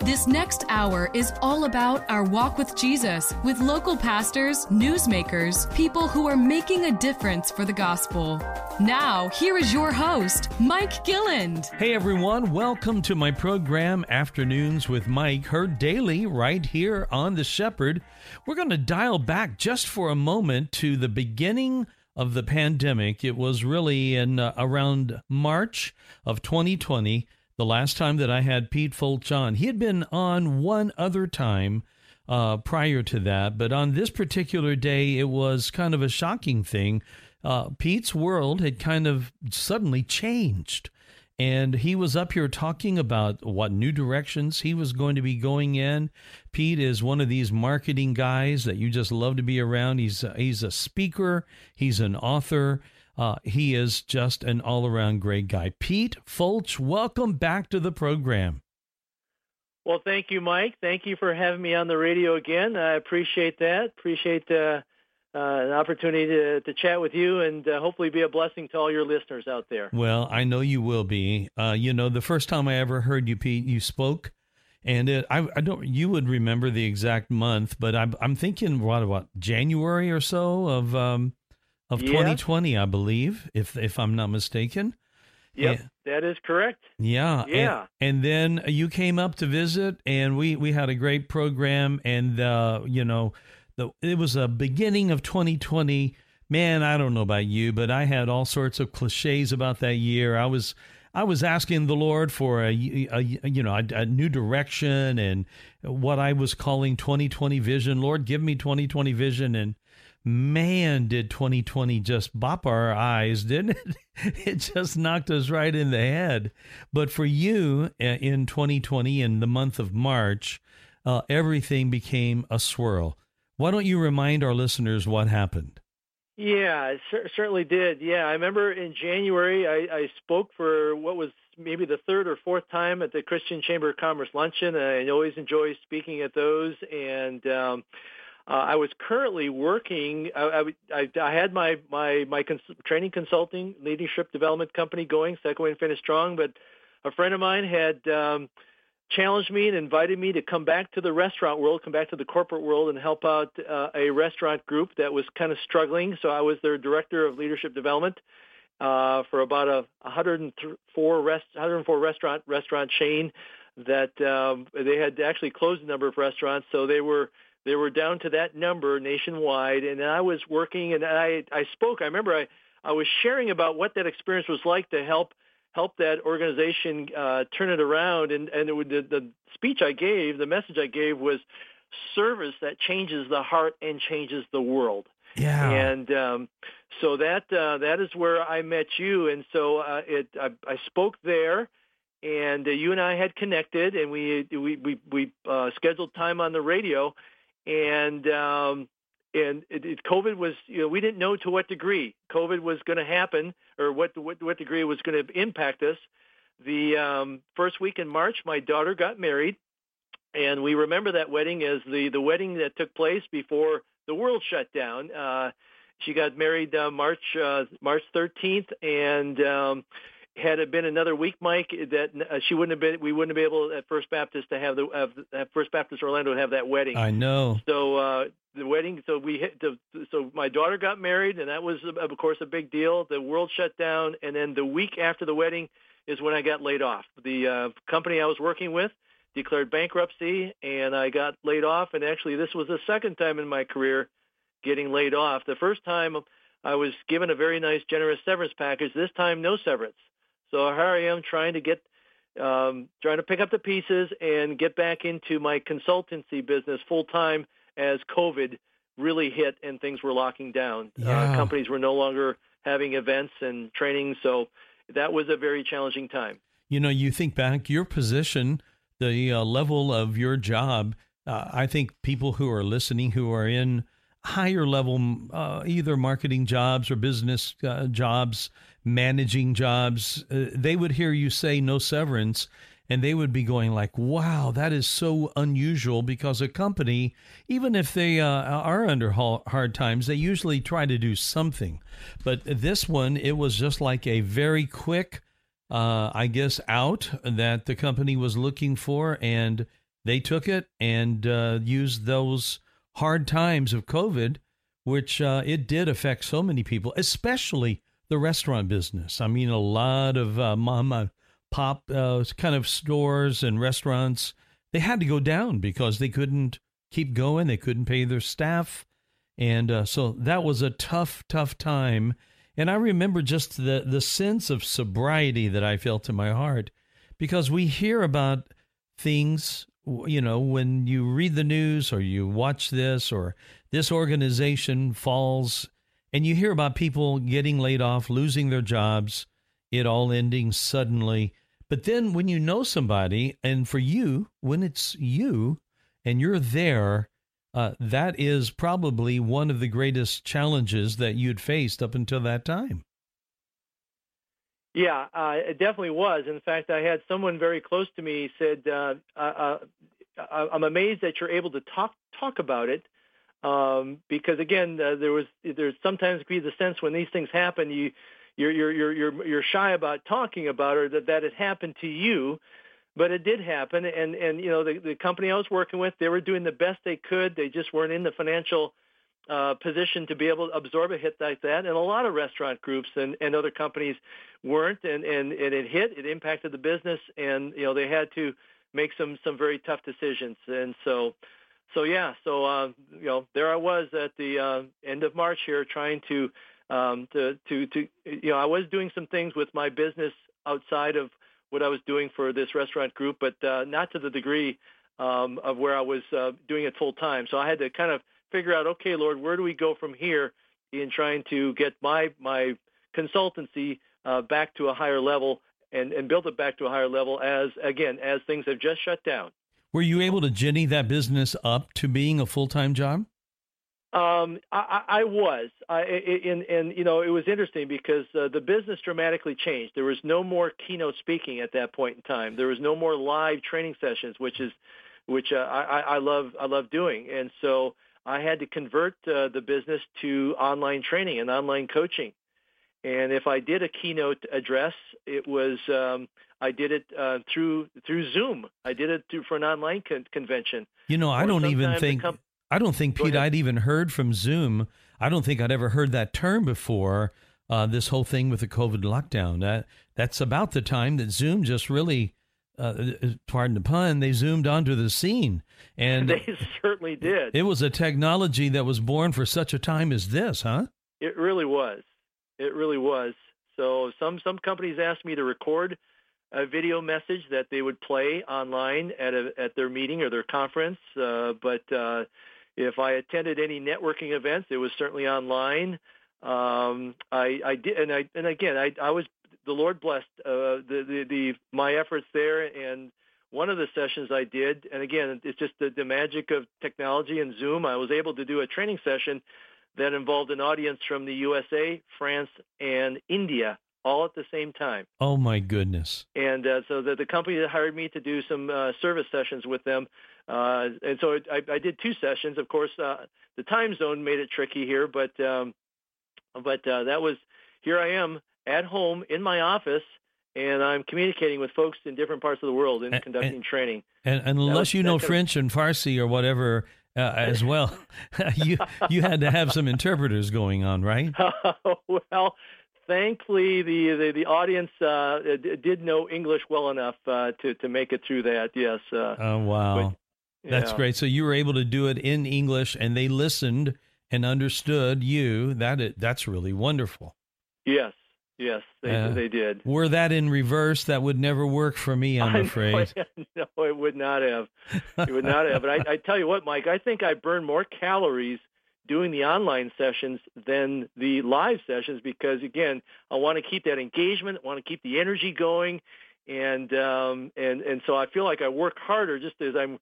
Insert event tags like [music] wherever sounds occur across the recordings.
This next hour is all about our walk with Jesus with local pastors, newsmakers, people who are making a difference for the gospel. Now, here is your host, Mike Gilland. Hey everyone, welcome to my program Afternoons with Mike, heard daily right here on The Shepherd. We're going to dial back just for a moment to the beginning of the pandemic. It was really in uh, around March of 2020 the last time that I had Pete Fulch on. He had been on one other time uh, prior to that, but on this particular day, it was kind of a shocking thing. Uh, Pete's world had kind of suddenly changed. And he was up here talking about what new directions he was going to be going in. Pete is one of these marketing guys that you just love to be around. He's he's a speaker, he's an author, uh, he is just an all around great guy. Pete Fulch, welcome back to the program. Well, thank you, Mike. Thank you for having me on the radio again. I appreciate that. Appreciate uh, uh, an opportunity to, to chat with you and uh, hopefully be a blessing to all your listeners out there. Well, I know you will be. Uh, you know, the first time I ever heard you, Pete, you spoke. And it, I, I don't. You would remember the exact month, but I'm, I'm thinking what about January or so of um, of 2020, I believe, if if I'm not mistaken. Yep, that is correct. Yeah, yeah. And, and, then you came up to visit, and we we had a great program, and uh, you know, the it was a beginning of 2020. Man, I don't know about you, but I had all sorts of cliches about that year. I was I was asking the Lord for a, a you know a, a, new direction and what I was calling 2020 vision. Lord, give me 2020 vision, and man, did 2020 just bop our eyes, didn't it? [laughs] It just knocked us right in the head. But for you uh, in 2020, in the month of March, uh, everything became a swirl. Why don't you remind our listeners what happened? Yeah, it cer- certainly did. Yeah, I remember in January I, I spoke for what was maybe the third or fourth time at the Christian Chamber of Commerce luncheon. I always enjoy speaking at those, and um, uh, I was currently working. I, I, I had my my my cons- training consulting leadership development company going, Segue and Finish Strong. But a friend of mine had um, challenged me and invited me to come back to the restaurant world, come back to the corporate world, and help out uh, a restaurant group that was kind of struggling. So I was their director of leadership development uh, for about a 104 rest 104 restaurant restaurant chain that um, they had actually closed a number of restaurants. So they were they were down to that number nationwide, and I was working, and I I spoke. I remember I I was sharing about what that experience was like to help help that organization uh, turn it around, and and it would, the, the speech I gave, the message I gave was service that changes the heart and changes the world. Yeah. And um, so that uh, that is where I met you, and so uh, it I, I spoke there, and uh, you and I had connected, and we we we, we uh, scheduled time on the radio, and um, and it, it, COVID was, you know, we didn't know to what degree COVID was going to happen or what, what what degree it was going to impact us. The um, first week in March, my daughter got married, and we remember that wedding as the the wedding that took place before the world shut down. Uh, she got married uh, March uh, March 13th, and um, had it been another week, Mike, that uh, she wouldn't have been, we wouldn't have been able at First Baptist to have the have, have First Baptist Orlando have that wedding. I know. So uh, the wedding, so we hit, the, so my daughter got married, and that was of course a big deal. The world shut down, and then the week after the wedding is when I got laid off. The uh, company I was working with declared bankruptcy, and I got laid off. And actually, this was the second time in my career getting laid off. The first time I was given a very nice, generous severance package. This time, no severance. So here I am trying to get, um, trying to pick up the pieces and get back into my consultancy business full time as COVID really hit and things were locking down. Uh, yeah. Uh, companies were no longer having events and training, so that was a very challenging time. You know, you think back your position, the uh, level of your job. Uh, I think people who are listening, who are in higher level, uh, either marketing jobs or business uh, jobs, managing jobs, uh, they would hear you say no severance. and they would be going like, "Wow, that is so unusual." Because a company, even if they uh, are under hard times, they usually try to do something. But this one, it was just like a very quick, uh, I guess, out that the company was looking for, and they took it and uh, used those hard times of COVID, which uh, it did affect so many people, especially the restaurant business. I mean, a lot of uh, mama pop uh, kind of stores and restaurants, they had to go down because they couldn't keep going. They couldn't pay their staff. And uh, so that was a tough, tough time. And I remember just the, the sense of sobriety that I felt in my heart because we hear about things, you know, when you read the news or you watch this or this organization falls and you hear about people getting laid off, losing their jobs, it all ending suddenly. But then when you know somebody, and for you, when it's you and you're there, uh, that is probably one of the greatest challenges that you'd faced up until that time. Yeah, uh, it definitely was. In fact, I had someone very close to me said, uh, uh, uh "I'm amazed that you're able to talk talk about it." Um, because again, uh, there was there's sometimes be the sense when these things happen, you you're you're you're you're you're shy about talking about or that that it happened to you but it did happen and and you know the the company I was working with they were doing the best they could they just weren't in the financial uh, position to be able to absorb a hit like that and a lot of restaurant groups and and other companies weren't and and, and it hit it impacted the business and you know they had to make some some very tough decisions and so so yeah so uh, you know there I was at the uh, end of March here trying to um, to, to, to, you know, I was doing some things with my business outside of what I was doing for this restaurant group, but uh, not to the degree um, of where I was uh, doing it full time. So I had to kind of figure out, okay, Lord, where do we go from here in trying to get my my consultancy uh, back to a higher level and, and build it back to a higher level as again as things have just shut down. Were you able to ginny that business up to being a full time job? Um, I, I was, I, and, and you know, it was interesting because uh, the business dramatically changed. There was no more keynote speaking at that point in time. There was no more live training sessions, which is, which uh, I, I love, I love doing. And so I had to convert uh, the business to online training and online coaching. And if I did a keynote address, it was um, I did it uh, through through Zoom. I did it through for an online con- convention. You know, I don't even think. Com- I don't think, Pete, I'd even heard from Zoom. I don't think I'd ever heard that term before. Uh, this whole thing with the COVID lockdown. That that's about the time that Zoom just really, uh, uh pardon the pun, they zoomed onto the scene, and [laughs] they certainly did. It was a technology that was born for such a time as this, huh? It really was. It really was. So some some companies asked me to record a video message that they would play online at a, at their meeting or their conference, uh, but uh, if I attended any networking events, it was certainly online. Um, I, I did, and I, and again, I, I was the Lord blessed uh, the, the, the my efforts there, and one of the sessions I did, and again, it's just the, the magic of technology and Zoom. I was able to do a training session that involved an audience from the USA, France, and India all at the same time. Oh my goodness! And uh, so the, the company that hired me to do some uh, service sessions with them, uh, and so it, I, I did two sessions. Of course, uh, the time zone made it tricky here, but um, but uh, that was here I am at home in my office. And I'm communicating with folks in different parts of the world and, and conducting and, trailing. And, and unless was, you know French and Farsi or whatever, uh, [laughs] as well. [laughs] you you had to have some interpreters going on, right? [laughs] well, thankfully, the the, the audience uh, did know English well enough uh, to to make it through that. Yes. Uh, oh wow, but, that's yeah. great. So you were able to do it in English, and they listened and understood you. That that's really wonderful. Yes. Yes, they uh, they did. Were that in reverse, that would never work for me. I'm [laughs] afraid. [laughs] no, it would not have. It would not have. But I, I tell you what, Mike, I think I burned more calories doing the online sessions than the live sessions because again, I want to keep that engagement, I want to keep the energy going, and um, and and so I feel like I work harder just as I'm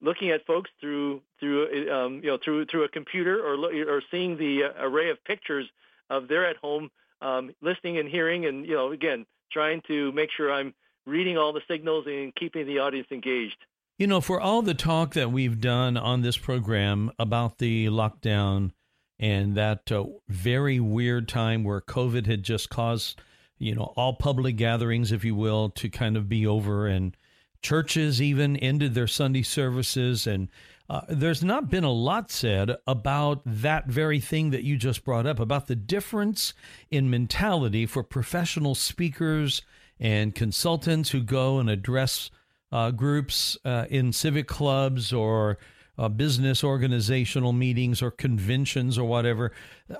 looking at folks through through um, you know through through a computer or or seeing the array of pictures of their at home um, listening and hearing, and you know again trying to make sure I'm reading all the signals and keeping the audience engaged. You know, for all the talk that we've done on this program about the lockdown and that uh, very weird time where COVID had just caused, you know, all public gatherings, if you will, to kind of be over, and churches even ended their Sunday services. And uh, there's not been a lot said about that very thing that you just brought up about the difference in mentality for professional speakers and consultants who go and address uh, groups uh, in civic clubs or uh, business organizational meetings or conventions or whatever.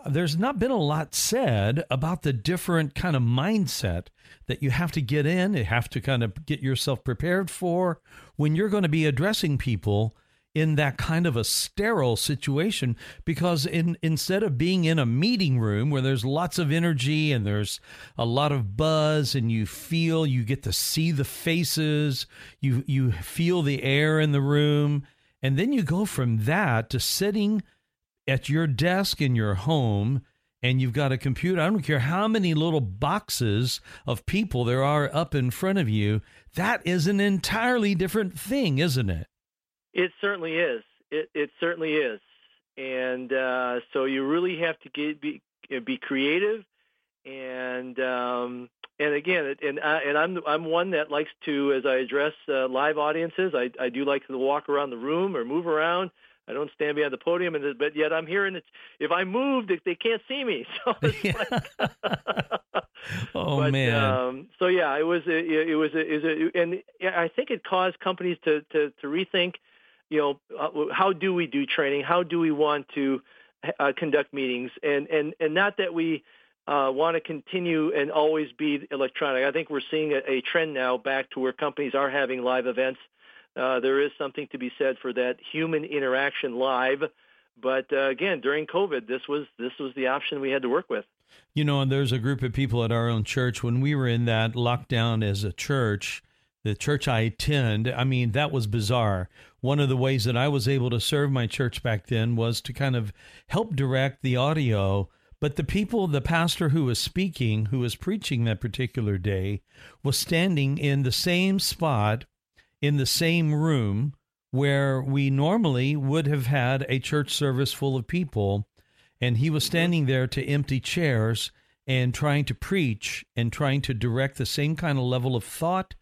There's not been a lot said about the different kind of mindset that you have to get in, you have to kind of get yourself prepared for when you're going to be addressing people in that kind of a sterile situation because in instead of being in a meeting room where there's lots of energy and there's a lot of buzz and you feel you get to see the faces you you feel the air in the room and then you go from that to sitting at your desk in your home and you've got a computer. I don't care how many little boxes of people there are up in front of you. That is an entirely different thing, isn't it? It certainly is. It it certainly is. And uh, so you really have to get be be creative, and um, and again, and I, and I'm I'm one that likes to as I address uh, live audiences, I I do like to walk around the room or move around. I don't stand behind the podium, and but yet I'm hearing it. If I move, they, can't see me. [laughs] So like, [laughs] oh but, man. Um, so yeah, it was a, it was a, is a, and I think it caused companies to to to rethink you know, uh, how do we do training? How do we want to uh, conduct meetings? And and and not that we uh, want to continue and always be electronic. I think we're seeing a, a trend now back to where companies are having live events. Uh, there is something to be said for that human interaction live. But uh, again, during COVID, this was this was the option we had to work with. You know, and there's a group of people at our own church when we were in that lockdown as a church the church I attend, I mean, that was bizarre. One of the ways that I was able to serve my church back then was to kind of help direct the audio. But the people, the pastor who was speaking, who was preaching that particular day, was standing in the same spot in the same room where we normally would have had a church service full of people. And he was standing there to empty chairs and trying to preach and trying to direct the same kind of level of thought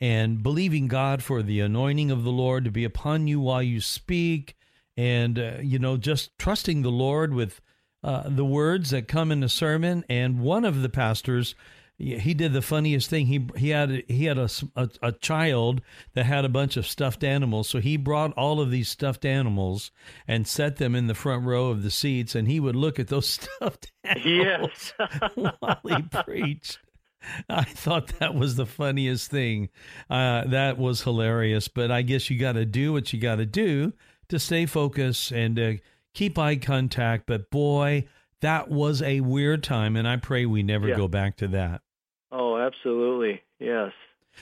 and believing God for the anointing of the Lord to be upon you while you speak, and uh, you know just trusting the Lord with uh, the words that come in the sermon. And one of the pastors, he did the funniest thing. He he had he had a, a, a child that had a bunch of stuffed animals, so he brought all of these stuffed animals and set them in the front row of the seats, and he would look at those [laughs] stuffed animals yes. [laughs] while he preached. [laughs] I thought that was the funniest thing. Uh, that was hilarious. But I guess you got to do what you got to do to stay focused and uh, keep eye contact. But boy, that was a weird time, and I pray we never yeah. go back to that. Oh, absolutely. Yes.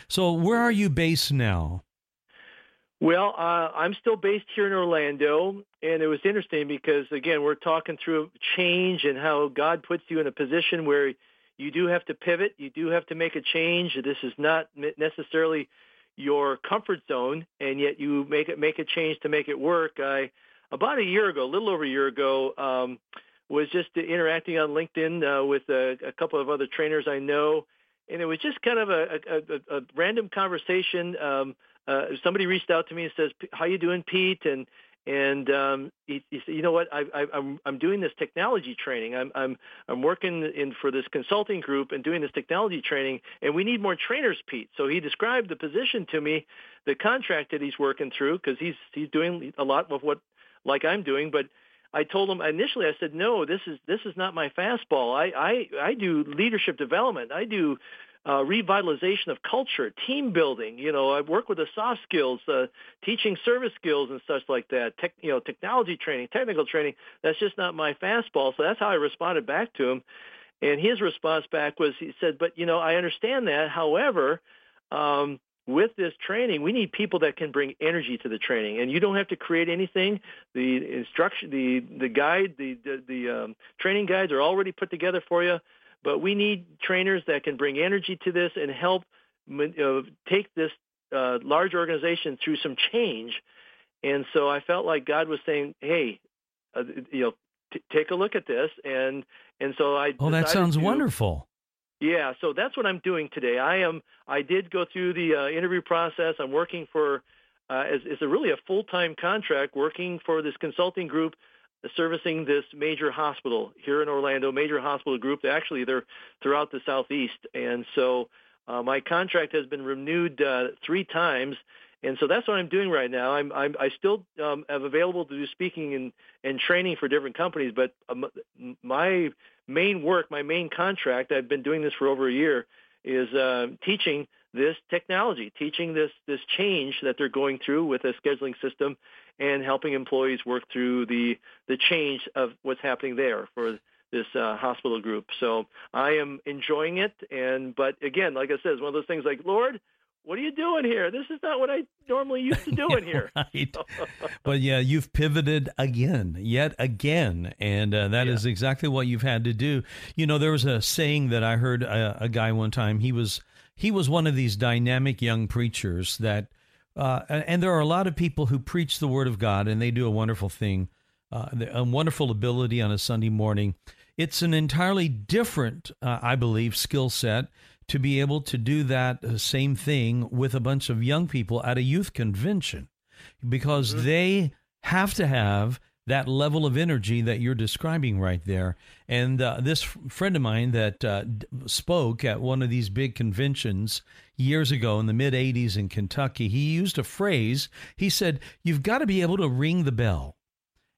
So, where are you based now? Well, uh, I'm still based here in Orlando, and it was interesting because again, we're talking through change and how God puts you in a position where you do have to pivot. You do have to make a change. This is not necessarily your comfort zone, and yet you make it make a change to make it work. I about a year ago, a little over a year ago, um, was just interacting on LinkedIn uh, with a, a couple of other trainers I know, and it was just kind of a, a, a random conversation. Um, uh, somebody reached out to me and says, "How you doing, Pete?" and and um, he, he, said, "You know what? I, I, I'm I'm doing this technology training. I'm I'm I'm working in for this consulting group and doing this technology training, and we need more trainers, Pete." So he described the position to me, the contract that he's working through, because he's he's doing a lot of what like I'm doing, but. I told him initially. I said, "No, this is this is not my fastball. I I I do leadership development. I do uh, revitalization of culture, team building. You know, I work with the soft skills, uh, teaching service skills and such like that. Tech, you know, technology training, technical training. That's just not my fastball. So that's how I responded back to him. And his response back was, he said, "But you know, I understand that. However." Um, with this training, we need people that can bring energy to the training, and you don't have to create anything. The instruction, the the guide, the the, the um, training guides are already put together for you. But we need trainers that can bring energy to this and help uh, take this uh, large organization through some change. And so I felt like God was saying, "Hey, uh, you know, t- take a look at this." And and so I. Oh, that sounds to, wonderful. Yeah, so that's what I'm doing today. I am. I did go through the uh, interview process. I'm working for. Uh, as, as a really a full-time contract working for this consulting group servicing this major hospital here in Orlando, major hospital group. Actually, they're throughout the southeast, and so uh, my contract has been renewed uh, three times, and so that's what I'm doing right now. I'm, I'm I still um, available to do speaking and and training for different companies, but um, my main work, my main contract, I've been doing this for over a year, is uh, teaching this technology, teaching this this change that they're going through with a scheduling system, and helping employees work through the the change of what's happening there for this uh, hospital group. So I am enjoying it, and but again, like I said, it's one of those things like Lord. What are you doing here? This is not what I normally used to [laughs] do in here. [laughs] right. [laughs] but yeah, you've pivoted again, yet again, and uh, that yeah. is exactly what you've had to do. You know, there was a saying that I heard a, a guy one time. He was he was one of these dynamic young preachers that uh, and there are a lot of people who preach the Word of God, and they do a wonderful thing, uh, a wonderful ability on a Sunday morning. It's an entirely different, uh, I believe, skill set to be able to do that uh, same thing with a bunch of young people at a youth convention because mm-hmm. they have to have that level of energy that you're describing right there. And uh, this friend of mine that uh, spoke at one of these big conventions years ago in the mid 80s in Kentucky, he used a phrase. He said, You've got to be able to ring the bell.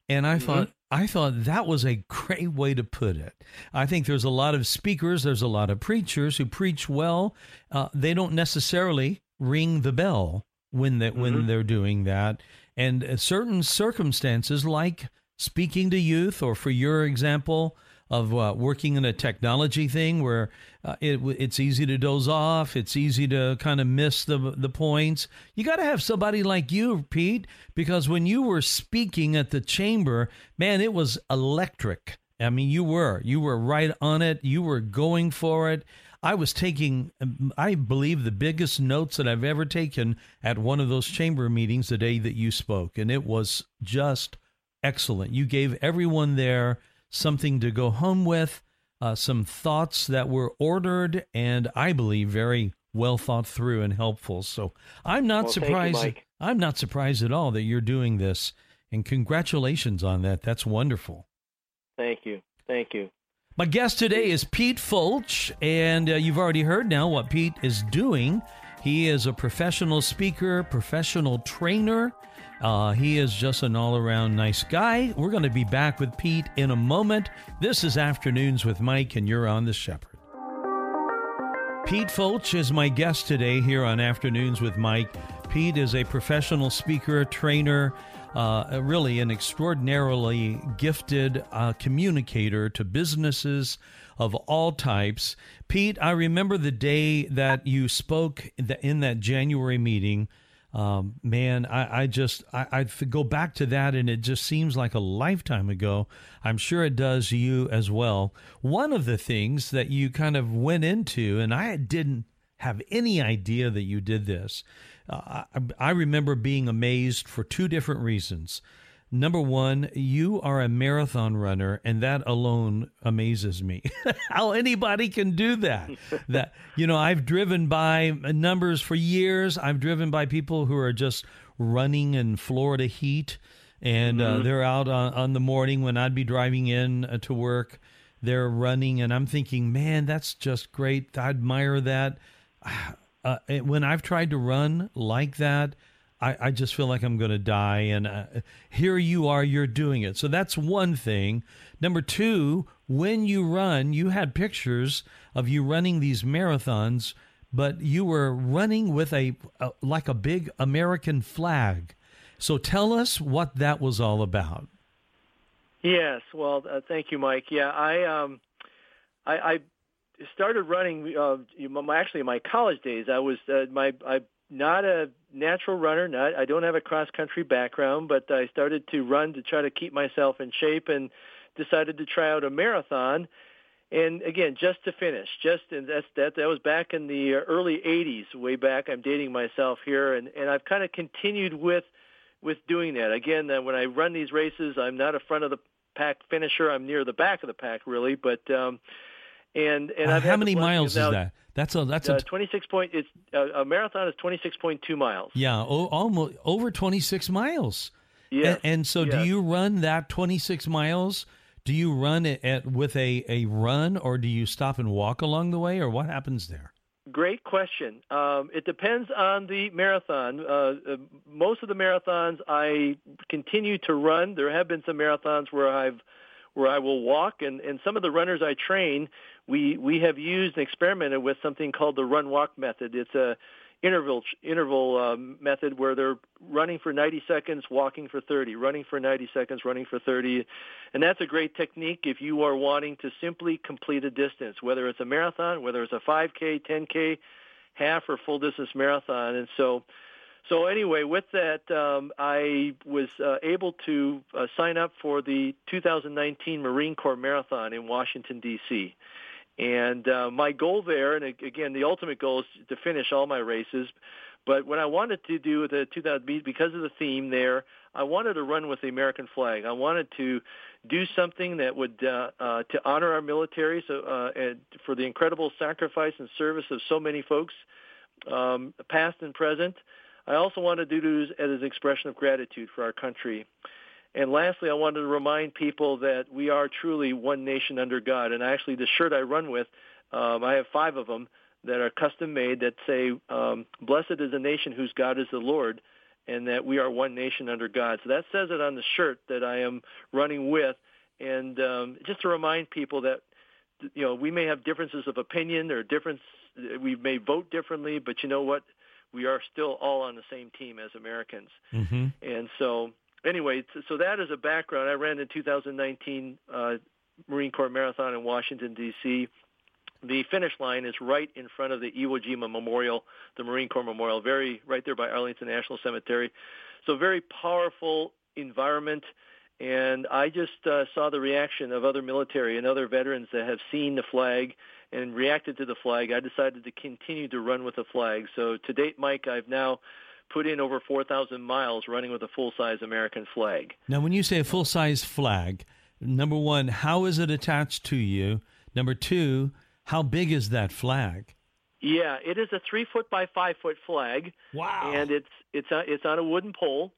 And I mm-hmm. thought, I thought that was a great way to put it. I think there's a lot of speakers, there's a lot of preachers who preach well. Uh, they don't necessarily ring the bell when that mm-hmm. when they're doing that. And uh, certain circumstances, like speaking to youth, or for your example of uh, working in a technology thing where uh, it, it's easy to doze off, it's easy to kind of miss the the points. You got to have somebody like you, Pete, because when you were speaking at the chamber, man, it was electric. I mean, you were you were right on it. You were going for it. I was taking, I believe, the biggest notes that I've ever taken at one of those chamber meetings the day that you spoke. And it was just excellent. You gave everyone there something to go home with, uh, some thoughts that were ordered and I believe very well thought through and helpful. So I'm not well, surprised. You, I'm not surprised at all that you're doing this. And congratulations on that. That's wonderful. Thank you. Thank you. My guest today is Pete Fulch, and uh, you've already heard now what Pete is doing. He is a professional speaker, professional trainer. Uh, he is just an all around nice guy. We're going to be back with Pete in a moment. This is Afternoons with Mike, and you're on The Shepherd. Pete Fulch is my guest today here on Afternoons with Mike. Pete is a professional speaker, trainer, uh, really an extraordinarily gifted uh, communicator to businesses of all types. Pete, I remember the day that you spoke in that January meeting. Um, man, I, I just I, I go back to that, and it just seems like a lifetime ago. I'm sure it does you as well. One of the things that you kind of went into, and I didn't have any idea that you did this, uh, I, I remember being amazed for two different reasons. Number one, you are a marathon runner, and that alone amazes me. [laughs] How anybody can do that? [laughs] that you know, I've driven by numbers for years. I've driven by people who are just running in Florida heat, and uh, mm-hmm. uh, they're out on, on, the morning when I'd be driving in uh, to work. They're running, and I'm thinking, man, that's just great. I admire that [sighs] uh, when I've tried to run like that, I, I just feel like I'm going to die. And uh, here you are, you're doing it. So that's one thing. Number two, when you run, you had pictures of you running these marathons, but you were running with a, a like a big American flag. So tell us what that was all about. Yes, well, uh, thank you, Mike. Yeah, I um, I, I started running uh, actually in my college days. I was uh, my I'm not a natural runner. Not I don't have a cross country background, but I started to run to try to keep myself in shape and decided to try out a marathon. and again, just to finish, just and that's that that was back in the early '80s, way back. I'm dating myself here, and and I've kind of continued with with doing that. Again, uh, when I run these races, I'm not a front of the pack finisher. I'm near the back of the pack, really. But um, and and uh, how many miles now, is that? That's a that's uh, a 26 point. It's uh, a marathon is 26.2 miles. Yeah, o- almost over 26 miles. Yeah. And, and, so, yes. do you run that 26 miles? Do you run it at, with a, a run, or do you stop and walk along the way, or what happens there? Great question. Um, it depends on the marathon. Uh, uh, most of the marathons I continue to run. There have been some marathons where I've where I will walk, and, and some of the runners I train, we we have used and experimented with something called the run walk method. It's a interval interval um, method where they're running for 90 seconds, walking for 30, running for 90 seconds, running for 30, and that's a great technique if you are wanting to simply complete a distance, whether it's a marathon, whether it's a 5K, 10K, half or full distance marathon, and so. So anyway, with that, um, I was uh, able to uh, sign up for the 2019 Marine Corps Marathon in Washington D.C. And uh, my goal there, and again, the ultimate goal is to finish all my races. But what I wanted to do with the 2000 because of the theme there, I wanted to run with the American flag. I wanted to do something that would uh, uh, to honor our military, so uh, and for the incredible sacrifice and service of so many folks, um, past and present. I also wanted to do it as an expression of gratitude for our country. And lastly, I wanted to remind people that we are truly one nation under God. And actually, the shirt I run with, um, I have five of them that are custom made that say, um, "Blessed is the nation whose God is the Lord," and that we are one nation under God. So that says it on the shirt that I am running with, and um, just to remind people that you know we may have differences of opinion or difference, we may vote differently, but you know what? We are still all on the same team as Americans, mm-hmm. and so anyway, so that is a background. I ran the 2019 uh, Marine Corps Marathon in Washington, D.C. The finish line is right in front of the Iwo Jima Memorial, the Marine Corps Memorial, very right there by Arlington National Cemetery. So very powerful environment. And I just uh, saw the reaction of other military and other veterans that have seen the flag and reacted to the flag. I decided to continue to run with the flag. So to date, Mike, I've now put in over 4,000 miles running with a full-size American flag. Now, when you say a full-size flag, number one, how is it attached to you? Number two, how big is that flag? Yeah, it is a three foot by five foot flag. Wow! And it's it's a, it's on a wooden pole.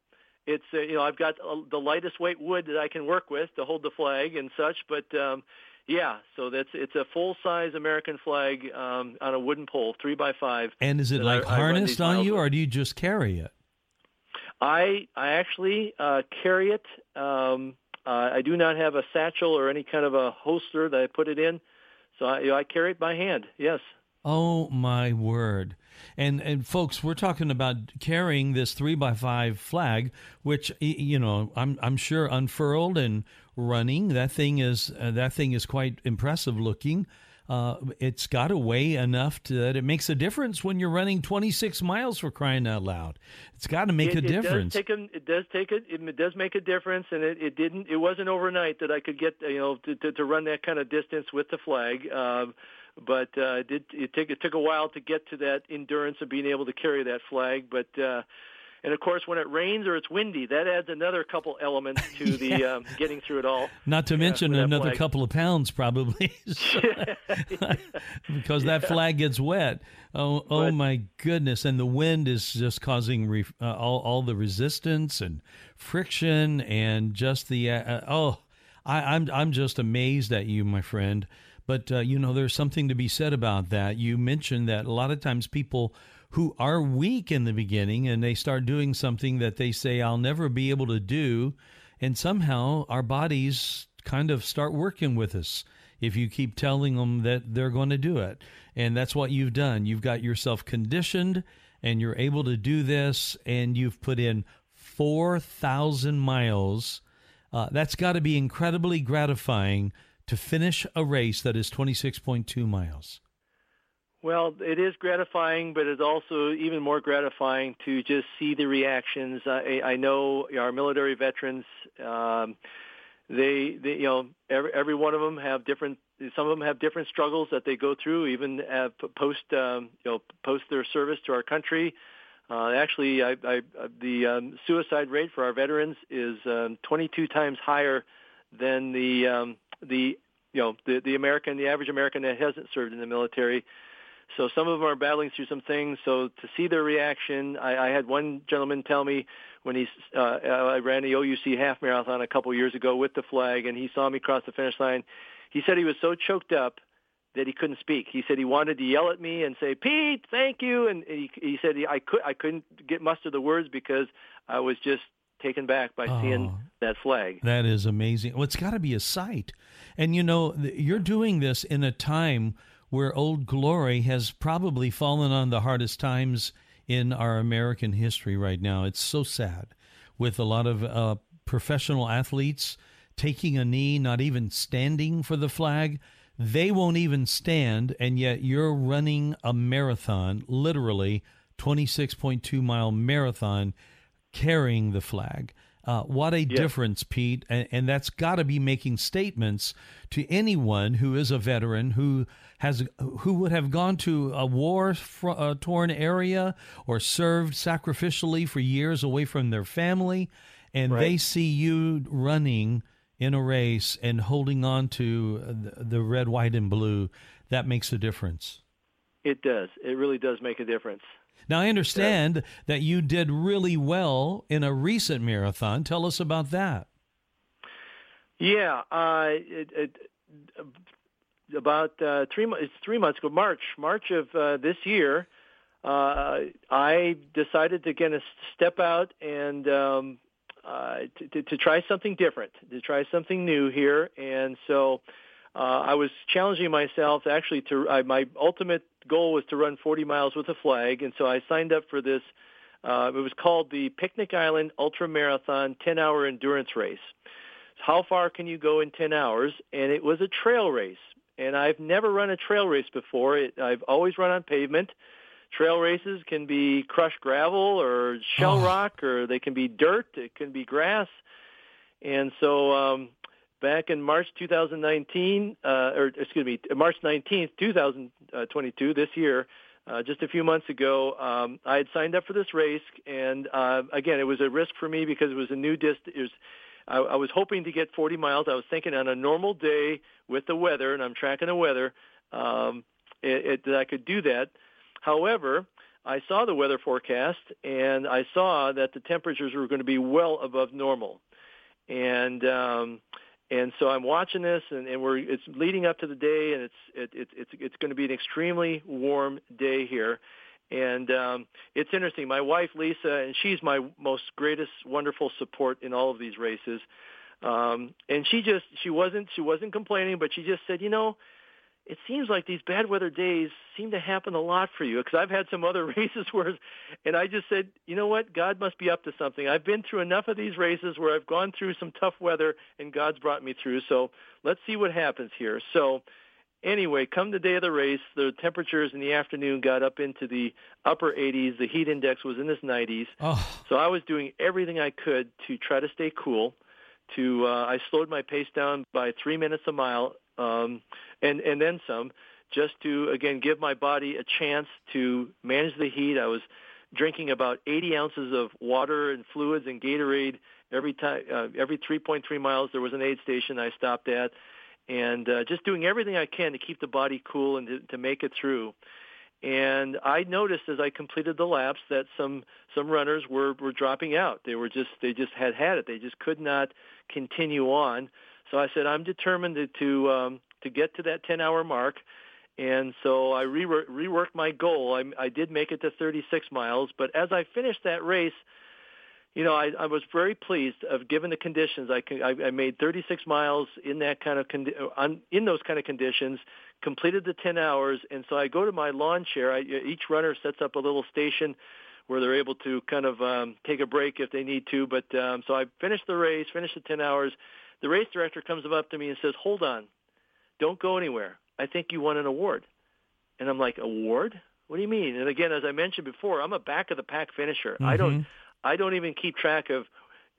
It's uh, you know I've got the lightest weight wood that I can work with to hold the flag and such, but um, yeah, so that's it's a full size American flag um, on a wooden pole, three by five. And is it like I, harnessed I on you, or do you just carry it? I I actually uh, carry it. Um, uh, I do not have a satchel or any kind of a holster that I put it in, so I, you know, I carry it by hand. Yes. Oh my word! And and folks, we're talking about carrying this three by five flag, which you know I'm I'm sure unfurled and running. That thing is uh, that thing is quite impressive looking. Uh, it's got to weigh enough to, that it makes a difference when you're running 26 miles for crying out loud. It's got to make it, a difference. It does, take a, it does take a, it does make a difference, and it, it didn't. It wasn't overnight that I could get you know to, to, to run that kind of distance with the flag. Uh, but uh, it did. It, take, it took a while to get to that endurance of being able to carry that flag. But uh, and of course, when it rains or it's windy, that adds another couple elements to [laughs] the um, getting through it all. Not to yeah, mention another flag. couple of pounds, probably, [laughs] [laughs] because that flag gets wet. Oh, oh But- my goodness! And the wind is just causing re- uh, all all the resistance and friction, and just the uh, uh, oh, I, I'm I'm just amazed at you, my friend. But uh, you know, there's something to be said about that. You mentioned that a lot of times people who are weak in the beginning and they start doing something that they say I'll never be able to do, and somehow our bodies kind of start working with us if you keep telling them that they're going to do it. And that's what you've done. You've got yourself conditioned and you're able to do this and you've put in 4,000 miles. Uh, that's got to be incredibly gratifying to finish a race that is 26.2 miles. Well, it is gratifying, but it's also even more gratifying to just see the reactions. I, I know our military veterans. Um, they, they you know every every one of them have different some of them have different struggles that they go through even post um, you know post their service to our country uh, actually I, I, the um, suicide rate for our veterans is um, 22 times higher than the um, the you know the the American the average American that hasn't served in the military so some of them are battling through some things. So to see their reaction, I, I had one gentleman tell me when he uh, I ran the OUC half marathon a couple years ago with the flag, and he saw me cross the finish line. He said he was so choked up that he couldn't speak. He said he wanted to yell at me and say, "Pete, thank you," and he, he said he, I could I couldn't get muster the words because I was just taken back by oh, seeing that flag. That is amazing. Well, it's got to be a sight, and you know you're doing this in a time where Old Glory has probably fallen on the hardest times in our American history right now. It's so sad with a lot of uh, professional athletes taking a knee, not even standing for the flag. They won't even stand, and yet you're running a marathon, literally 26.2 mile marathon, carrying the flag. Uh, what a yes. difference, Pete. And, and that's got to be making statements to anyone who is a veteran who has who would have gone to a war uh, torn area or served sacrificially for years away from their family, and right. they see you running in a race and holding on to the, the red, white, and blue. That makes a difference. It does. It really does make a difference. Now, I understand that you did really well in a recent marathon. Tell us about that. Yeah, uh, it, it, about uh, three months, three months ago, March, March of uh, this year, uh, I decided to kind of step out and um, uh, to, to, to try something different, to try something new here, and so uh, I was challenging myself actually to I, my ultimate goal was to run 40 miles with a flag, and so I signed up for this. Uh, it was called the Picnic Island Ultra Marathon 10-hour endurance race. How far can you go in 10 hours? And it was a trail race and I've never run a trail race before. It, I've always run on pavement. Trail races can be crushed gravel or shell oh. rock, or they can be dirt. It can be grass. And so, um, back in March 2019, uh, or excuse me, March 19th, 2022, this year, uh, just a few months ago, um, I had signed up for this race, and uh, again, it was a risk for me because it was a new distance. I, I was hoping to get 40 miles. I was thinking on a normal day with the weather, and I'm tracking the weather, um, it, it, that I could do that. However, I saw the weather forecast, and I saw that the temperatures were going to be well above normal, and um, and so I'm watching this, and, and we're it's leading up to the day, and it's it, it, it's it's going to be an extremely warm day here. And um, it's interesting. My wife Lisa, and she's my most greatest, wonderful support in all of these races. Um, and she just she wasn't she wasn't complaining, but she just said, you know, it seems like these bad weather days seem to happen a lot for you because I've had some other [laughs] races where, and I just said, you know what, God must be up to something. I've been through enough of these races where I've gone through some tough weather and God's brought me through. So let's see what happens here. So Anyway, come the day of the race, the temperatures in the afternoon got up into the upper 80s. The heat index was in the 90s. Oh. So I was doing everything I could to try to stay cool. To uh, I slowed my pace down by three minutes a mile, um, and and then some, just to again give my body a chance to manage the heat. I was drinking about 80 ounces of water and fluids and Gatorade every time. Uh, every 3.3 miles, there was an aid station I stopped at and uh, just doing everything I can to keep the body cool and to, to make it through. And I noticed as I completed the laps that some some runners were were dropping out. They were just they just had had it. They just could not continue on. So I said I'm determined to to, um, to get to that 10 hour mark. And so I re- reworked my goal. I, I did make it to 36 miles, but as I finished that race, you know, I, I was very pleased of given the conditions. I, I, I made 36 miles in that kind of condi- on, in those kind of conditions, completed the 10 hours, and so I go to my lawn chair. I, each runner sets up a little station where they're able to kind of um, take a break if they need to. But um, so I finished the race, finished the 10 hours. The race director comes up to me and says, "Hold on, don't go anywhere. I think you won an award." And I'm like, "Award? What do you mean?" And again, as I mentioned before, I'm a back of the pack finisher. Mm-hmm. I don't I don't even keep track of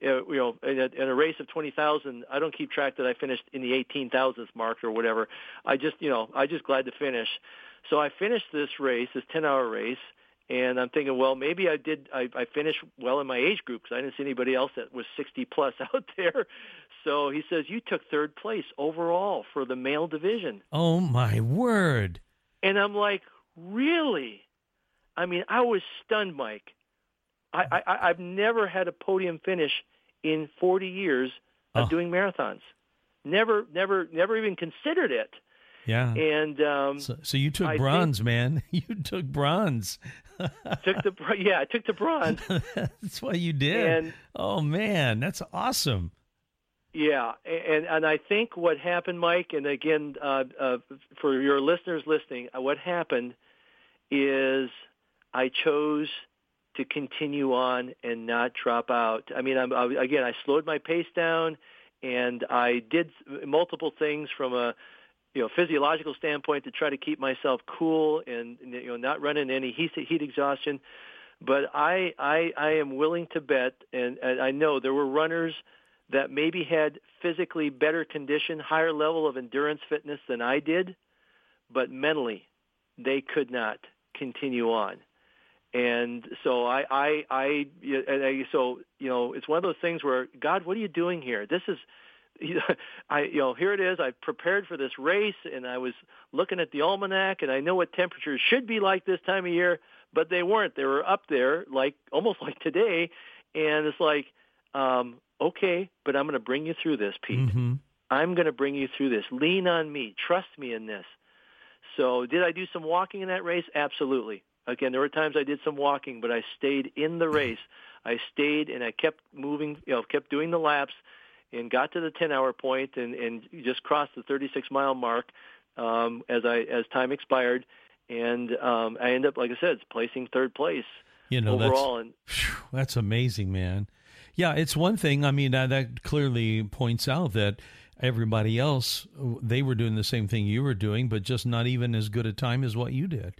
uh, you know, in a, in a race of 20,000, I don't keep track that I finished in the 18,000th mark or whatever. I just, you know, I just glad to finish. So I finished this race, this 10-hour race, and I'm thinking, well, maybe I did. I, I finished well in my age group because I didn't see anybody else that was 60 plus [laughs] out there. So he says you took third place overall for the male division. Oh my word! And I'm like, really? I mean, I was stunned, Mike. I, I I've never had a podium finish in 40 years of oh. doing marathons. Never, never, never even considered it. Yeah. And um, so, so you took I bronze, think, man. [laughs] You took bronze. [laughs] took the yeah, I took the bronze. [laughs] that's what you did. And, oh man, that's awesome. Yeah, and and I think what happened, Mike, and again uh, uh, for your listeners listening, uh, what happened is I chose to continue on and not drop out. I mean, I'm, I, again, I slowed my pace down, and I did multiple things from a you know physiological standpoint to try to keep myself cool and you know not run into any heat heat exhaustion. But I I I am willing to bet, and, and I know there were runners that maybe had physically better condition, higher level of endurance fitness than I did, but mentally they could not continue on. And so I, I, I, and I, so you know, it's one of those things where God, what are you doing here? This is, [laughs] I, you know, here it is. I prepared for this race, and I was looking at the almanac, and I know what temperatures should be like this time of year, but they weren't. They were up there, like [laughs] almost like today, and it's like, um, okay, but I'm going to bring you through this, Pete. Mm-hmm. I'm going to bring you through this. Lean on me. Trust me in this. So, did I do some walking in that race? Absolutely. Again, there were times I did some walking, but I stayed in the [laughs] race. I stayed and I kept moving, you know, kept doing the laps and got to the 10 hour point and, and just crossed the 36 mile mark um, as I as time expired. And um, I ended up, like I said, placing third place you know, overall. That's, and that's amazing, man. Yeah, it's one thing. I mean, that clearly points out that everybody else they were doing the same thing you were doing, but just not even as good a time as what you did.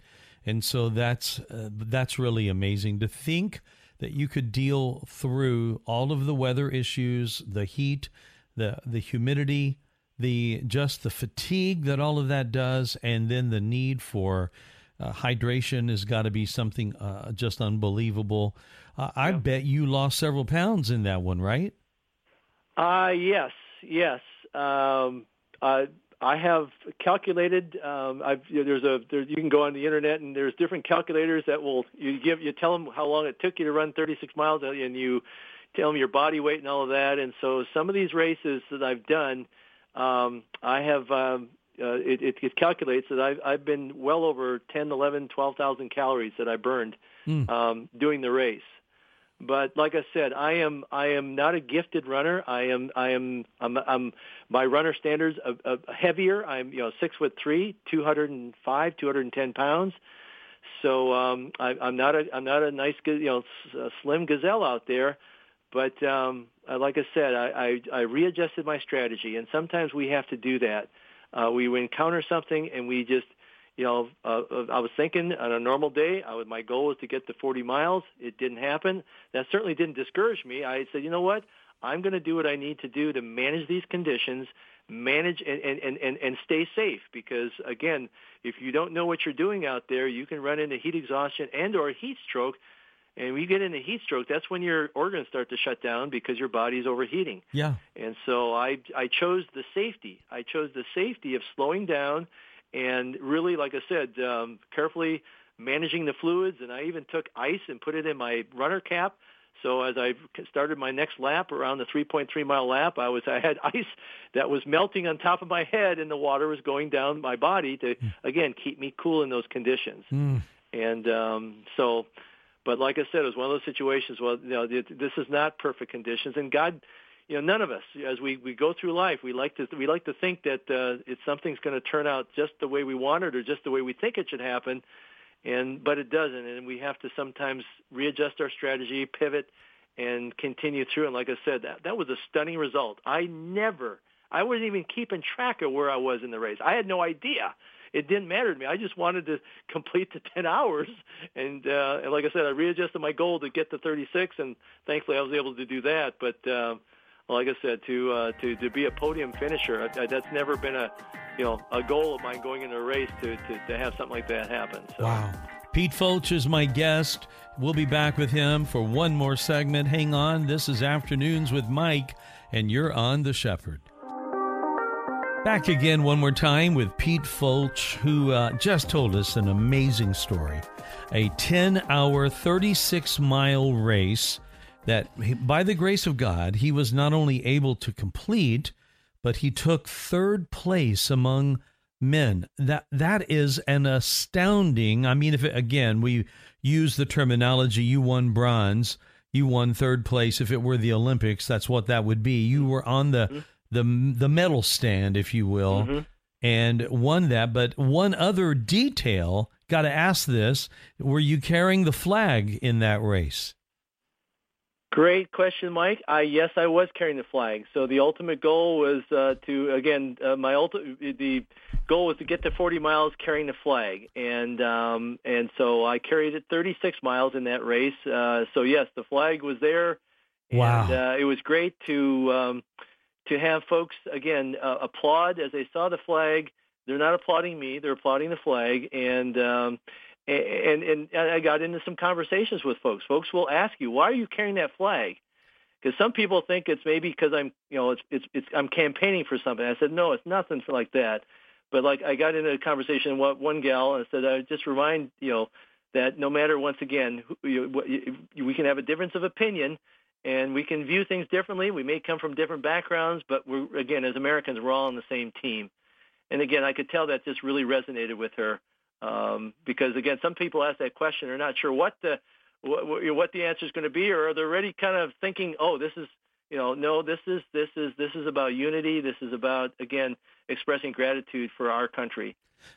And so that's uh, that's really amazing to think that you could deal through all of the weather issues, the heat, the the humidity, the just the fatigue that all of that does, and then the need for uh, hydration has got to be something uh, just unbelievable. Uh, I bet you lost several pounds in that one, right? Uh yes, yes. Um, uh, I have calculated. Um, I've, you know, there's a there, you can go on the internet and there's different calculators that will you give you tell them how long it took you to run 36 miles and you tell them your body weight and all of that. And so some of these races that I've done, um, I have um, uh, it, it, it calculates that I've I've been well over 10, 11, 12,000 calories that I burned mm. um, doing the race. But like I said, I am I am not a gifted runner. I am I am I'm, I'm my runner standards are, are heavier. I'm you know six foot three, two hundred and five, two hundred and ten pounds. So um, I, I'm not a I'm not a nice you know slim gazelle out there. But um, uh, like I said, I, I, I readjusted my strategy, and sometimes we have to do that. Uh, we encounter something, and we just you know, uh, I was thinking on a normal day, I would, my goal was to get to 40 miles. It didn't happen. That certainly didn't discourage me. I said, you know what? I'm going to do what I need to do to manage these conditions, manage and, and, and, and stay safe. Because again, if you don't know what you're doing out there, you can run into heat exhaustion and or heat stroke. And when you get into heat stroke, that's when your organs start to shut down because your body's overheating. Yeah. And so I I chose the safety. I chose the safety of slowing down and really, like I said, um, carefully managing the fluids. And I even took ice and put it in my runner cap. So as I started my next lap around the 3.3 mile lap, I was I had [laughs] ice that was melting on top of my head, and the water was going down my body to mm. again keep me cool in those conditions. Mm. And um, so, but like I said, it was one of those situations. Well, you know, this is not perfect conditions, and God you know, none of us, as we, we go through life, we like to we like to think that uh, it's something's going to turn out just the way we want it or just the way we think it should happen, and but it doesn't, and we have to sometimes readjust our strategy, pivot, and continue through. And like I said, that that was a stunning result. I never, I wasn't even keeping track of where I was in the race. I had no idea. it didn't matter to me. I just wanted to [laughs] complete the 10 hours, and uh, and like I said, I readjusted my goal to get to 36, and thankfully I was able to do that. But uh, like I said, to uh, to to be a podium finisher, I, I, that's never been a you know a goal of mine going into a race to to, to have something like that happen. So. Wow. Pete Fulch is my guest. We'll be back with him for one more segment. Hang on. This is Afternoons with Mike, and you're on The Shepherd. Back again one more time with Pete Fulch, who uh, just told us an amazing story. A 10 hour, 36 mile race that, by the grace of God, he was not only able to complete, but he took third place among men. That that is an astounding. I mean, if it, again we use the terminology, you won bronze, you won third place. If it were the Olympics, that's what that would be. You were on the mm-hmm. the the medal stand, if you will, mm-hmm. and won that. But one other detail, got to ask this: Were you carrying the flag in that race? Great question, Mike. I yes, I was carrying the flag. So the ultimate goal was uh, to again uh, my ulti- the goal was to get to 40 miles carrying the flag, and um, and so I carried it 36 miles in that race. Uh, so yes, the flag was there. Wow! And, uh, it was great to um, to have folks again uh, applaud as they saw the flag. They're not applauding me; they're applauding the flag, and um, and, and I got into some conversations with folks. Folks will ask you, "Why are you carrying that flag?" Because some people think it's maybe because I'm, you know, it's it's it's I'm campaigning for something. I said, "No, it's nothing like that." But like I got into a conversation with one gal and I said, "I just remind you know that no matter once again, we can have a difference of opinion." And we can view things differently. We may come from different backgrounds, but we're again, as Americans, we're all on the same team. And again, I could tell that just really resonated with her um, because again, some people ask that question, they're not sure what the what, what the answer is going to be, or are they're already kind of thinking, oh, this is you know, no, this is this is this is about unity. This is about again expressing gratitude for our country.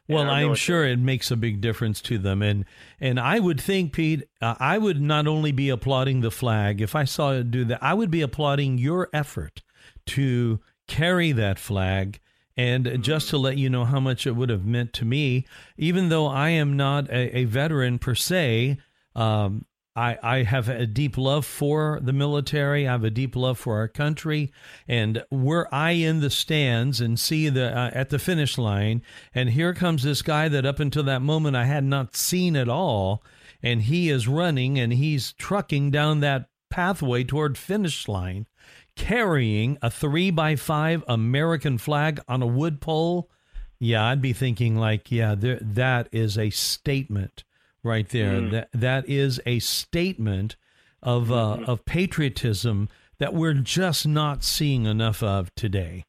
Well, I'm sure it makes a big difference to them, and and I would think, Pete, uh, I would not only be applauding the flag if I saw it do that. I would be applauding your effort to carry that flag and just to let you know how much it would have meant to me, even though I am not a, a veteran per se, um, I, I have a deep love for the military. I have a deep love for our country. And were I in the stands and see the uh, at the finish line, and here comes this guy that up until that moment I had not seen at all, and he is running and he's trucking down that pathway toward finish line carrying a three by five American flag on a wood pole, yeah, I'd be thinking like, yeah, there, that is a statement right there. Mm. That that is a statement of uh, mm-hmm. of patriotism that we're just not seeing enough of today.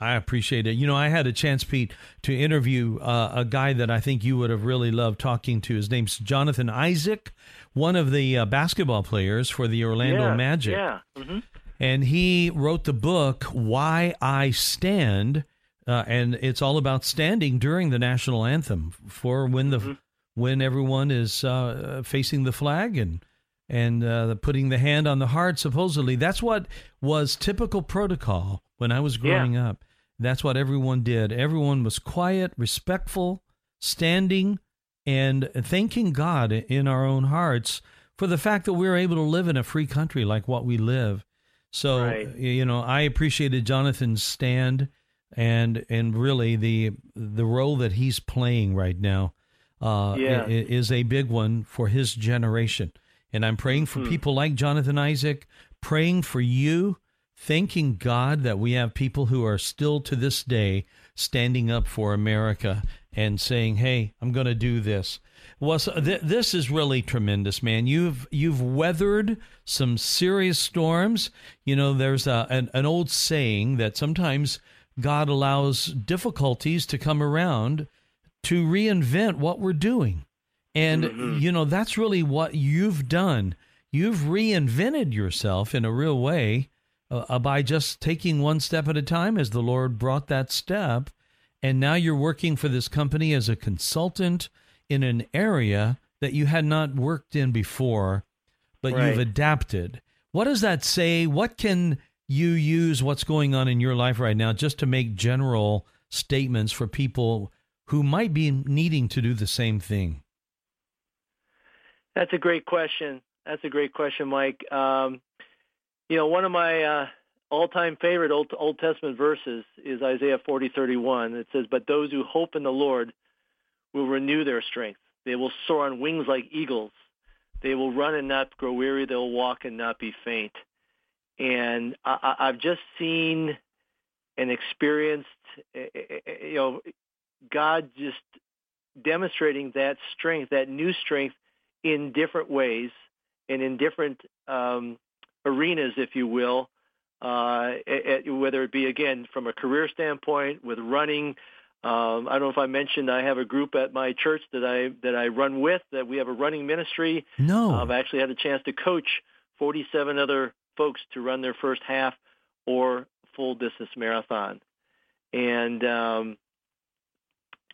I appreciate it. You know, I had a chance, Pete, to interview uh, a guy that I think you would have really loved talking to. His name's Jonathan Isaac, one of the uh, basketball players for the Orlando yeah, Magic. Yeah. Mm-hmm. And he wrote the book, Why I Stand. Uh, and it's all about standing during the national anthem for when the mm-hmm. when everyone is uh, facing the flag and and uh, putting the hand on the heart. Supposedly, that's what was typical protocol when I was growing yeah. up. That's what everyone did. Everyone was quiet, respectful, standing, and thanking God in our own hearts for the fact that we're able to live in a free country like what we live. So, right. you know, I appreciated Jonathan's stand and and really the the role that he's playing right now uh, yeah. is a big one for his generation. And I'm praying for mm-hmm. people like Jonathan Isaac, praying for you thanking God that we have people who are still to this day standing up for America and saying, "Hey, I'm going to do this." Well, so th- this is really tremendous, man. You've you've weathered some serious storms. You know, there's a, an, an old saying that sometimes God allows difficulties to come around to reinvent what we're doing. And, mm-hmm. you know, that's really what you've done. You've reinvented yourself in a real way uh, by just taking one step at a time as the Lord brought that step. And now you're working for this company as a consultant in an area that you had not worked in before, but right. you've adapted. What does that say? What can you use what's going on in your life right now just to make general statements for people who might be needing to do the same thing? That's a great question. That's a great question, Mike. Um, you know, one of my uh, all-time favorite Old, Old Testament verses is Isaiah 40:31. It says, "But those who hope in the Lord will renew their strength. They will soar on wings like eagles. They will run and not grow weary. They will walk and not be faint." And I, I've just seen and experienced, eh, eh, eh, you know, God just demonstrating that strength, that new strength, in different ways and in different um, arenas, if you will, uh, at, whether it be again from a career standpoint with running. Um, I don't know if I mentioned I have a group at my church that I that I run with. That we have a running ministry. No, I've actually had a chance to coach 47 other folks to run their first half or full distance marathon, and um,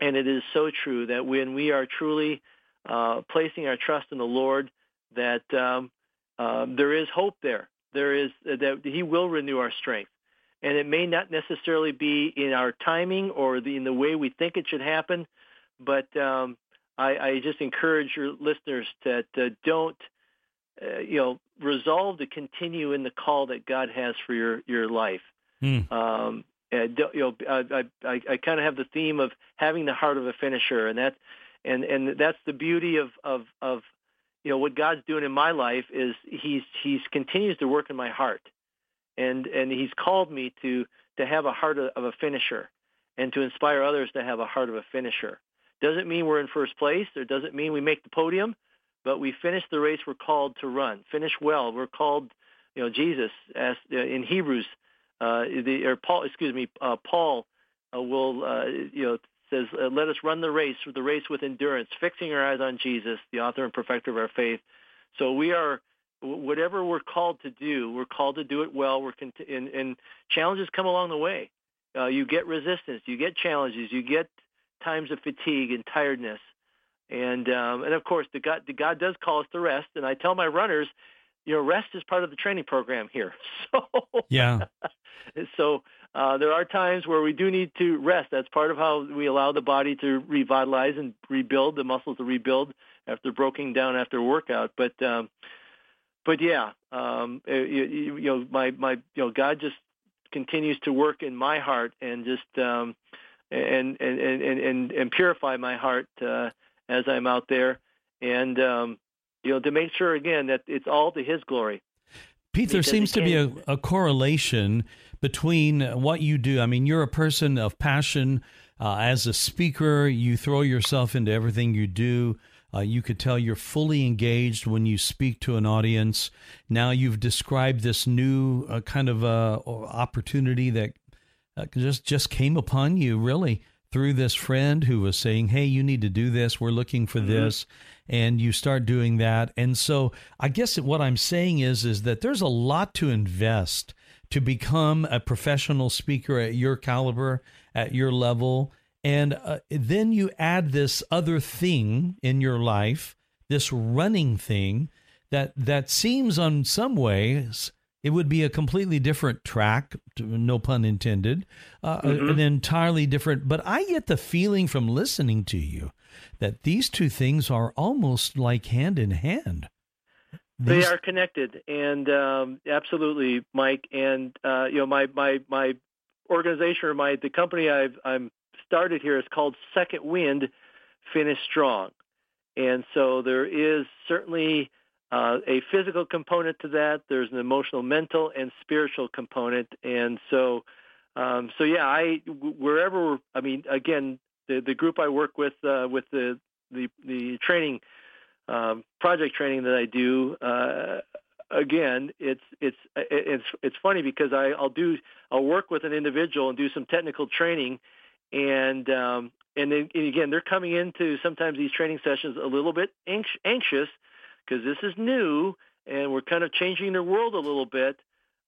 and it is so true that when we are truly uh, placing our trust in the Lord, that um, uh, there is hope there. There is uh, that He will renew our strength, and it may not necessarily be in our timing or the, in the way we think it should happen, but um, I, I, just encourage your listeners that uh, don't, uh, you know, resolve to continue in the call that God has for your your life. Mm. Um, and, you know, I, I, I kind of have the theme of having the heart of a finisher, and that and and that's the beauty of of of you know what God's doing in my life is he's he's continues to work in my heart, and and he's called me to to have a heart of, a finisher, and to inspire others to have a heart of a finisher. Doesn't mean we're in first place, or doesn't mean we make the podium, but we finish the race we're called to run. Finish well. We're called, you know, Jesus as uh, in Hebrews, uh, the or Paul, excuse me, uh, Paul uh, will uh, you know says, uh, "Let us run the race, the race with endurance, fixing our eyes on Jesus, the author and perfecter of our faith." So we are, whatever we're called to do, we're called to do it well. We're cont- and, and challenges come along the way. Uh, you get resistance, you get challenges, you get times of fatigue and tiredness, and um, and of course, the God, the God does call us to rest. And I tell my runners, you know, rest is part of the training program here. [laughs] So yeah. [laughs] so uh, there are times where we do need to rest. That's part of how we allow the body to revitalize and rebuild, the muscles to rebuild after broken down after a workout. But um, but yeah, um, you, you, know, my my you know, God just continues to work in my heart and just um, and, and and and and purify my heart uh, as I'm out there, and um, you know, to make sure again that it's all to His glory. Pete, there seems to be a, a, correlation between what you do. I mean, you're a person of passion. Uh, as a speaker, you throw yourself into everything you do. Uh, you could tell you're fully engaged when you speak to an audience. Now you've described this new uh, kind of uh, opportunity that uh, just just came upon you, really through this friend who was saying, "Hey, you need to do this. We're looking for mm-hmm. this." and you start doing that. And so I guess what I'm saying is is that there's a lot to invest to become a professional speaker at your caliber, at your level. And uh, then you add this other thing in your life, this running thing that that seems on some ways it would be a completely different track, no pun intended, uh, mm-hmm. an entirely different. But I get the feeling from listening to you that these two things are almost like hand in hand. These... They are connected, and um, absolutely, Mike. And uh, you know, my my my organization or my the company I've I'm started here is called Second Wind Finish Strong, and so there is certainly uh, a physical component to that. There's an emotional, mental, and spiritual component. And so, um, so yeah, I wherever I mean, again, the the group I work with uh, with the the the training um, project training that I do. Uh, again, it's it's it's it's funny because I, I'll do I'll work with an individual and do some technical training, and um, and, then, and again they're coming into sometimes these training sessions a little bit anxious because this is new and we're kind of changing their world a little bit.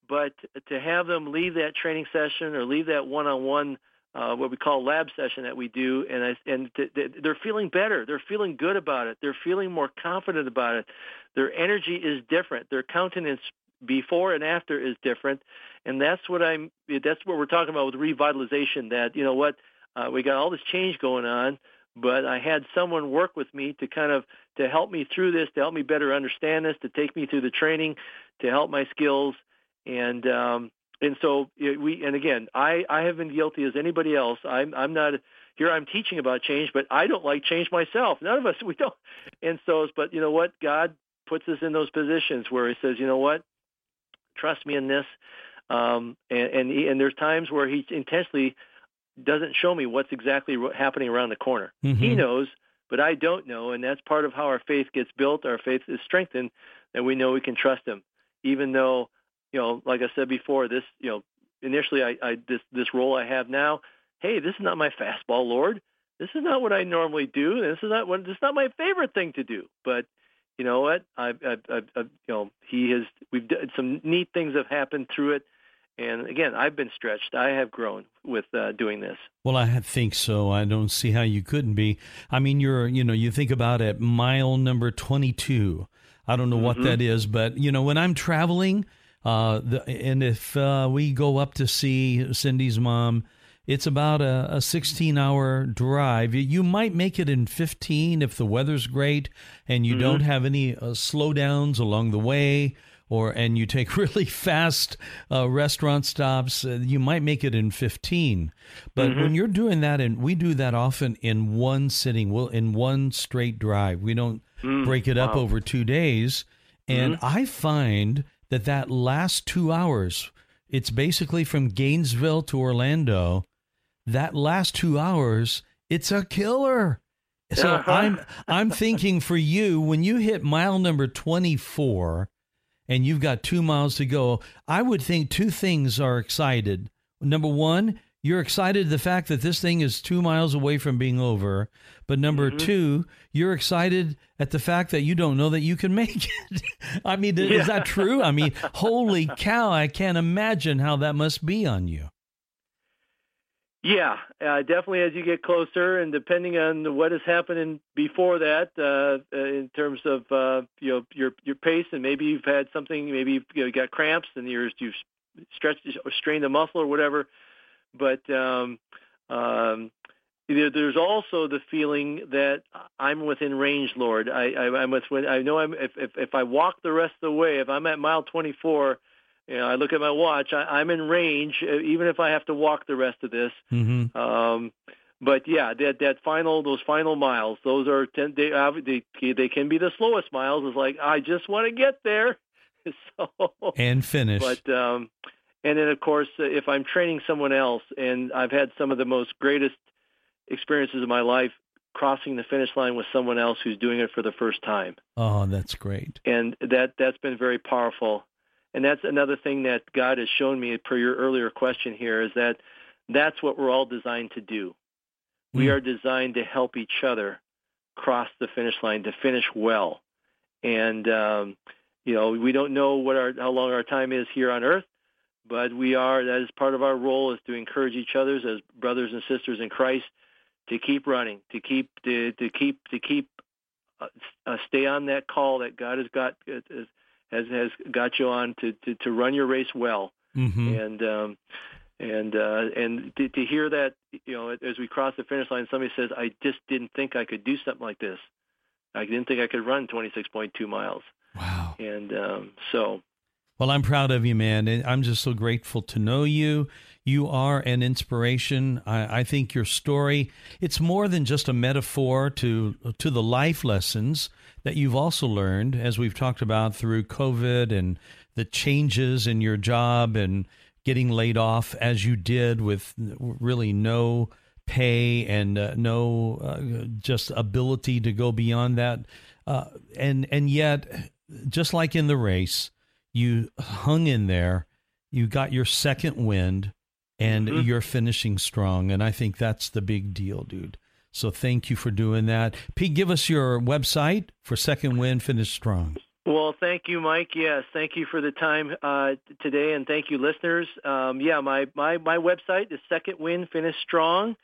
But to have them leave that training session or leave that one-on-one, uh, what we call lab session that we do, and I, and th- th- they're feeling better. They're feeling good about it. They're feeling more confident about it. Their energy is different. Their countenance before and after is different, and that's what I'm. That's what we're talking about with revitalization. That you know what Uh, we got all this change going on, but I had someone work with me to kind of to help me through this, to help me better understand this, to take me through the training, to help my skills, and um, and so we and again, I I have been guilty as anybody else. I'm I'm not here. I'm teaching about change, but I don't like change myself. None of us [laughs] we don't. And so, but you know what? God puts us in those positions where He says, you know what? Trust me in this. Um, and and, he, and there's times where He intentionally doesn't show me what's exactly happening around the corner. Mm-hmm. He knows, but I don't know, and that's part of how our faith gets built. Our faith is strengthened, and we know we can trust Him, even though, you know, like I said before, this, you know, initially I, I this this role I have now. Hey, this is not my fastball, Lord. This is not what I normally do. This is not what. This is not my favorite thing to do. But you know what? I've, I've, I've, I've you know, He has. We've done some neat things have happened through it and again, I've been stretched. I have grown with uh, doing this. Well, I think so. I don't see how you couldn't be. I mean, you're, you know, you think about it, mile number 22. I don't know mm-hmm. what that is, but, you know, when I'm traveling, uh, the, and if uh, we go up to see Cindy's mom, it's about a, a 16 hour drive. You might make it in 15 if the weather's great and you mm-hmm. don't have any uh, slowdowns along the way or and you take [laughs] really fast uh, restaurant stops, uh, you might make it in 15. But mm-hmm. when you're doing that, and we do that often in one sitting, well, in one straight drive, we don't mm, break it up over two days. And mm-hmm. I find that that last two hours, it's basically from Gainesville to Orlando. That last two hours, it's a killer. So uh-huh. I'm I'm thinking for you when you hit mile number 24 and you've got two miles to go, I would think two things are excited. Number one, you're excited the fact that this thing is two miles away from being over. But number mm-hmm. two, you're excited at the fact that you don't know that you can make it. [laughs] I mean, yeah. is that true? I mean, [laughs] holy cow, I can't imagine how that must be on you. Yeah, uh, definitely as you get closer, and depending on what is happening before that, uh, uh, in terms of uh, you know your your pace, and maybe you've had something, maybe you've you know, got cramps, and you're you've stretched or strained the muscle or whatever. But um, um, there's also the feeling that I'm within range, Lord. I, I, I'm with. I know I'm. If, if if I walk the rest of the way, if I'm at mile 24 you know, I look at my watch. I, I'm in range, uh, even if I have to walk the rest of this. Mm-hmm. Um, but yeah, that that final those final miles, those are ten, they they they can be the slowest miles. It's like I just want to get there, [laughs] so and finish. But um, and then of course, uh, if I'm training someone else, and I've had some of the most greatest experiences of my life crossing the finish line with someone else who's doing it for the first time. Oh, that's great. And that that's been very powerful. And that's another thing that God has shown me per your earlier question here is that that's what we're all designed to do. Mm. We hmm. are designed to help each other cross the finish line, to finish well. And, um, you know, we don't know what our, how long our time is here on earth, but we are, that is part of our role is to encourage each other as brothers and sisters in Christ to keep running, to keep, to, to keep, to keep, uh, uh, stay on that call that God has got, uh, has has got you on to to, to run your race well. Mm-hmm. And um, and uh, and to, to hear that, you know, as we cross the finish line, somebody says, "I just didn't think I could do something like this. I didn't think I could run 26.2 miles." Wow. And um, so. Well, I'm proud of you, man. I'm just so grateful to know you. You are an inspiration. I, I, think your story, it's more than just a metaphor to to the life lessons that you've also learned, as we've talked about through COVID and the changes in your job and getting laid off as you did with really no pay and uh, no uh, just ability to go beyond that. Uh, and and yet, just like in the race, you hung in there. You got your second wind, and mm-hmm. you're finishing strong. And I think that's the big deal, dude. So thank you for doing that. Pete, give us your website for Second Wind Finish Strong. Well, thank you, Mike. Yes, thank you for the time uh, today, and thank you, listeners. Um, yeah, my, my, my website is Second Wind Finish Strong.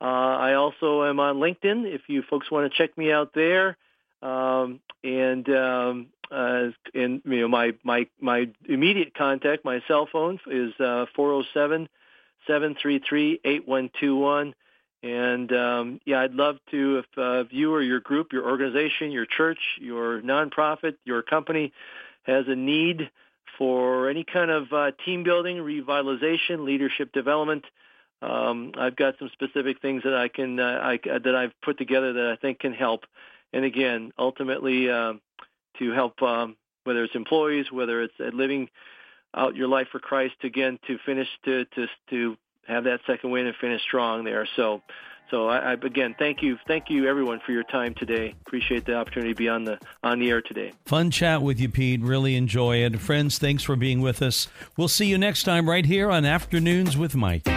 Uh, I also am on LinkedIn if you folks want to check me out there. Um, and um, uh, and you know my my my immediate contact, my cell phone is uh, 407 733 8121 And um, yeah, I'd love to if, uh, if you or your group, your organization, your church, your nonprofit, your company has a need for any kind of uh, team building, revitalization, leadership development. Um, I've got some specific things that I can uh, I, that I've put together that I think can help. And again, ultimately, uh, to help um, whether it's employees, whether it's living out your life for Christ, again to finish to to to have that second win and finish strong there. So. So I, I, again, thank you, thank you everyone for your time today. Appreciate the opportunity to be on the on the air today. Fun chat with you, Pete. Really enjoy it, friends. Thanks for being with us. We'll see you next time right here on Afternoons with Mike.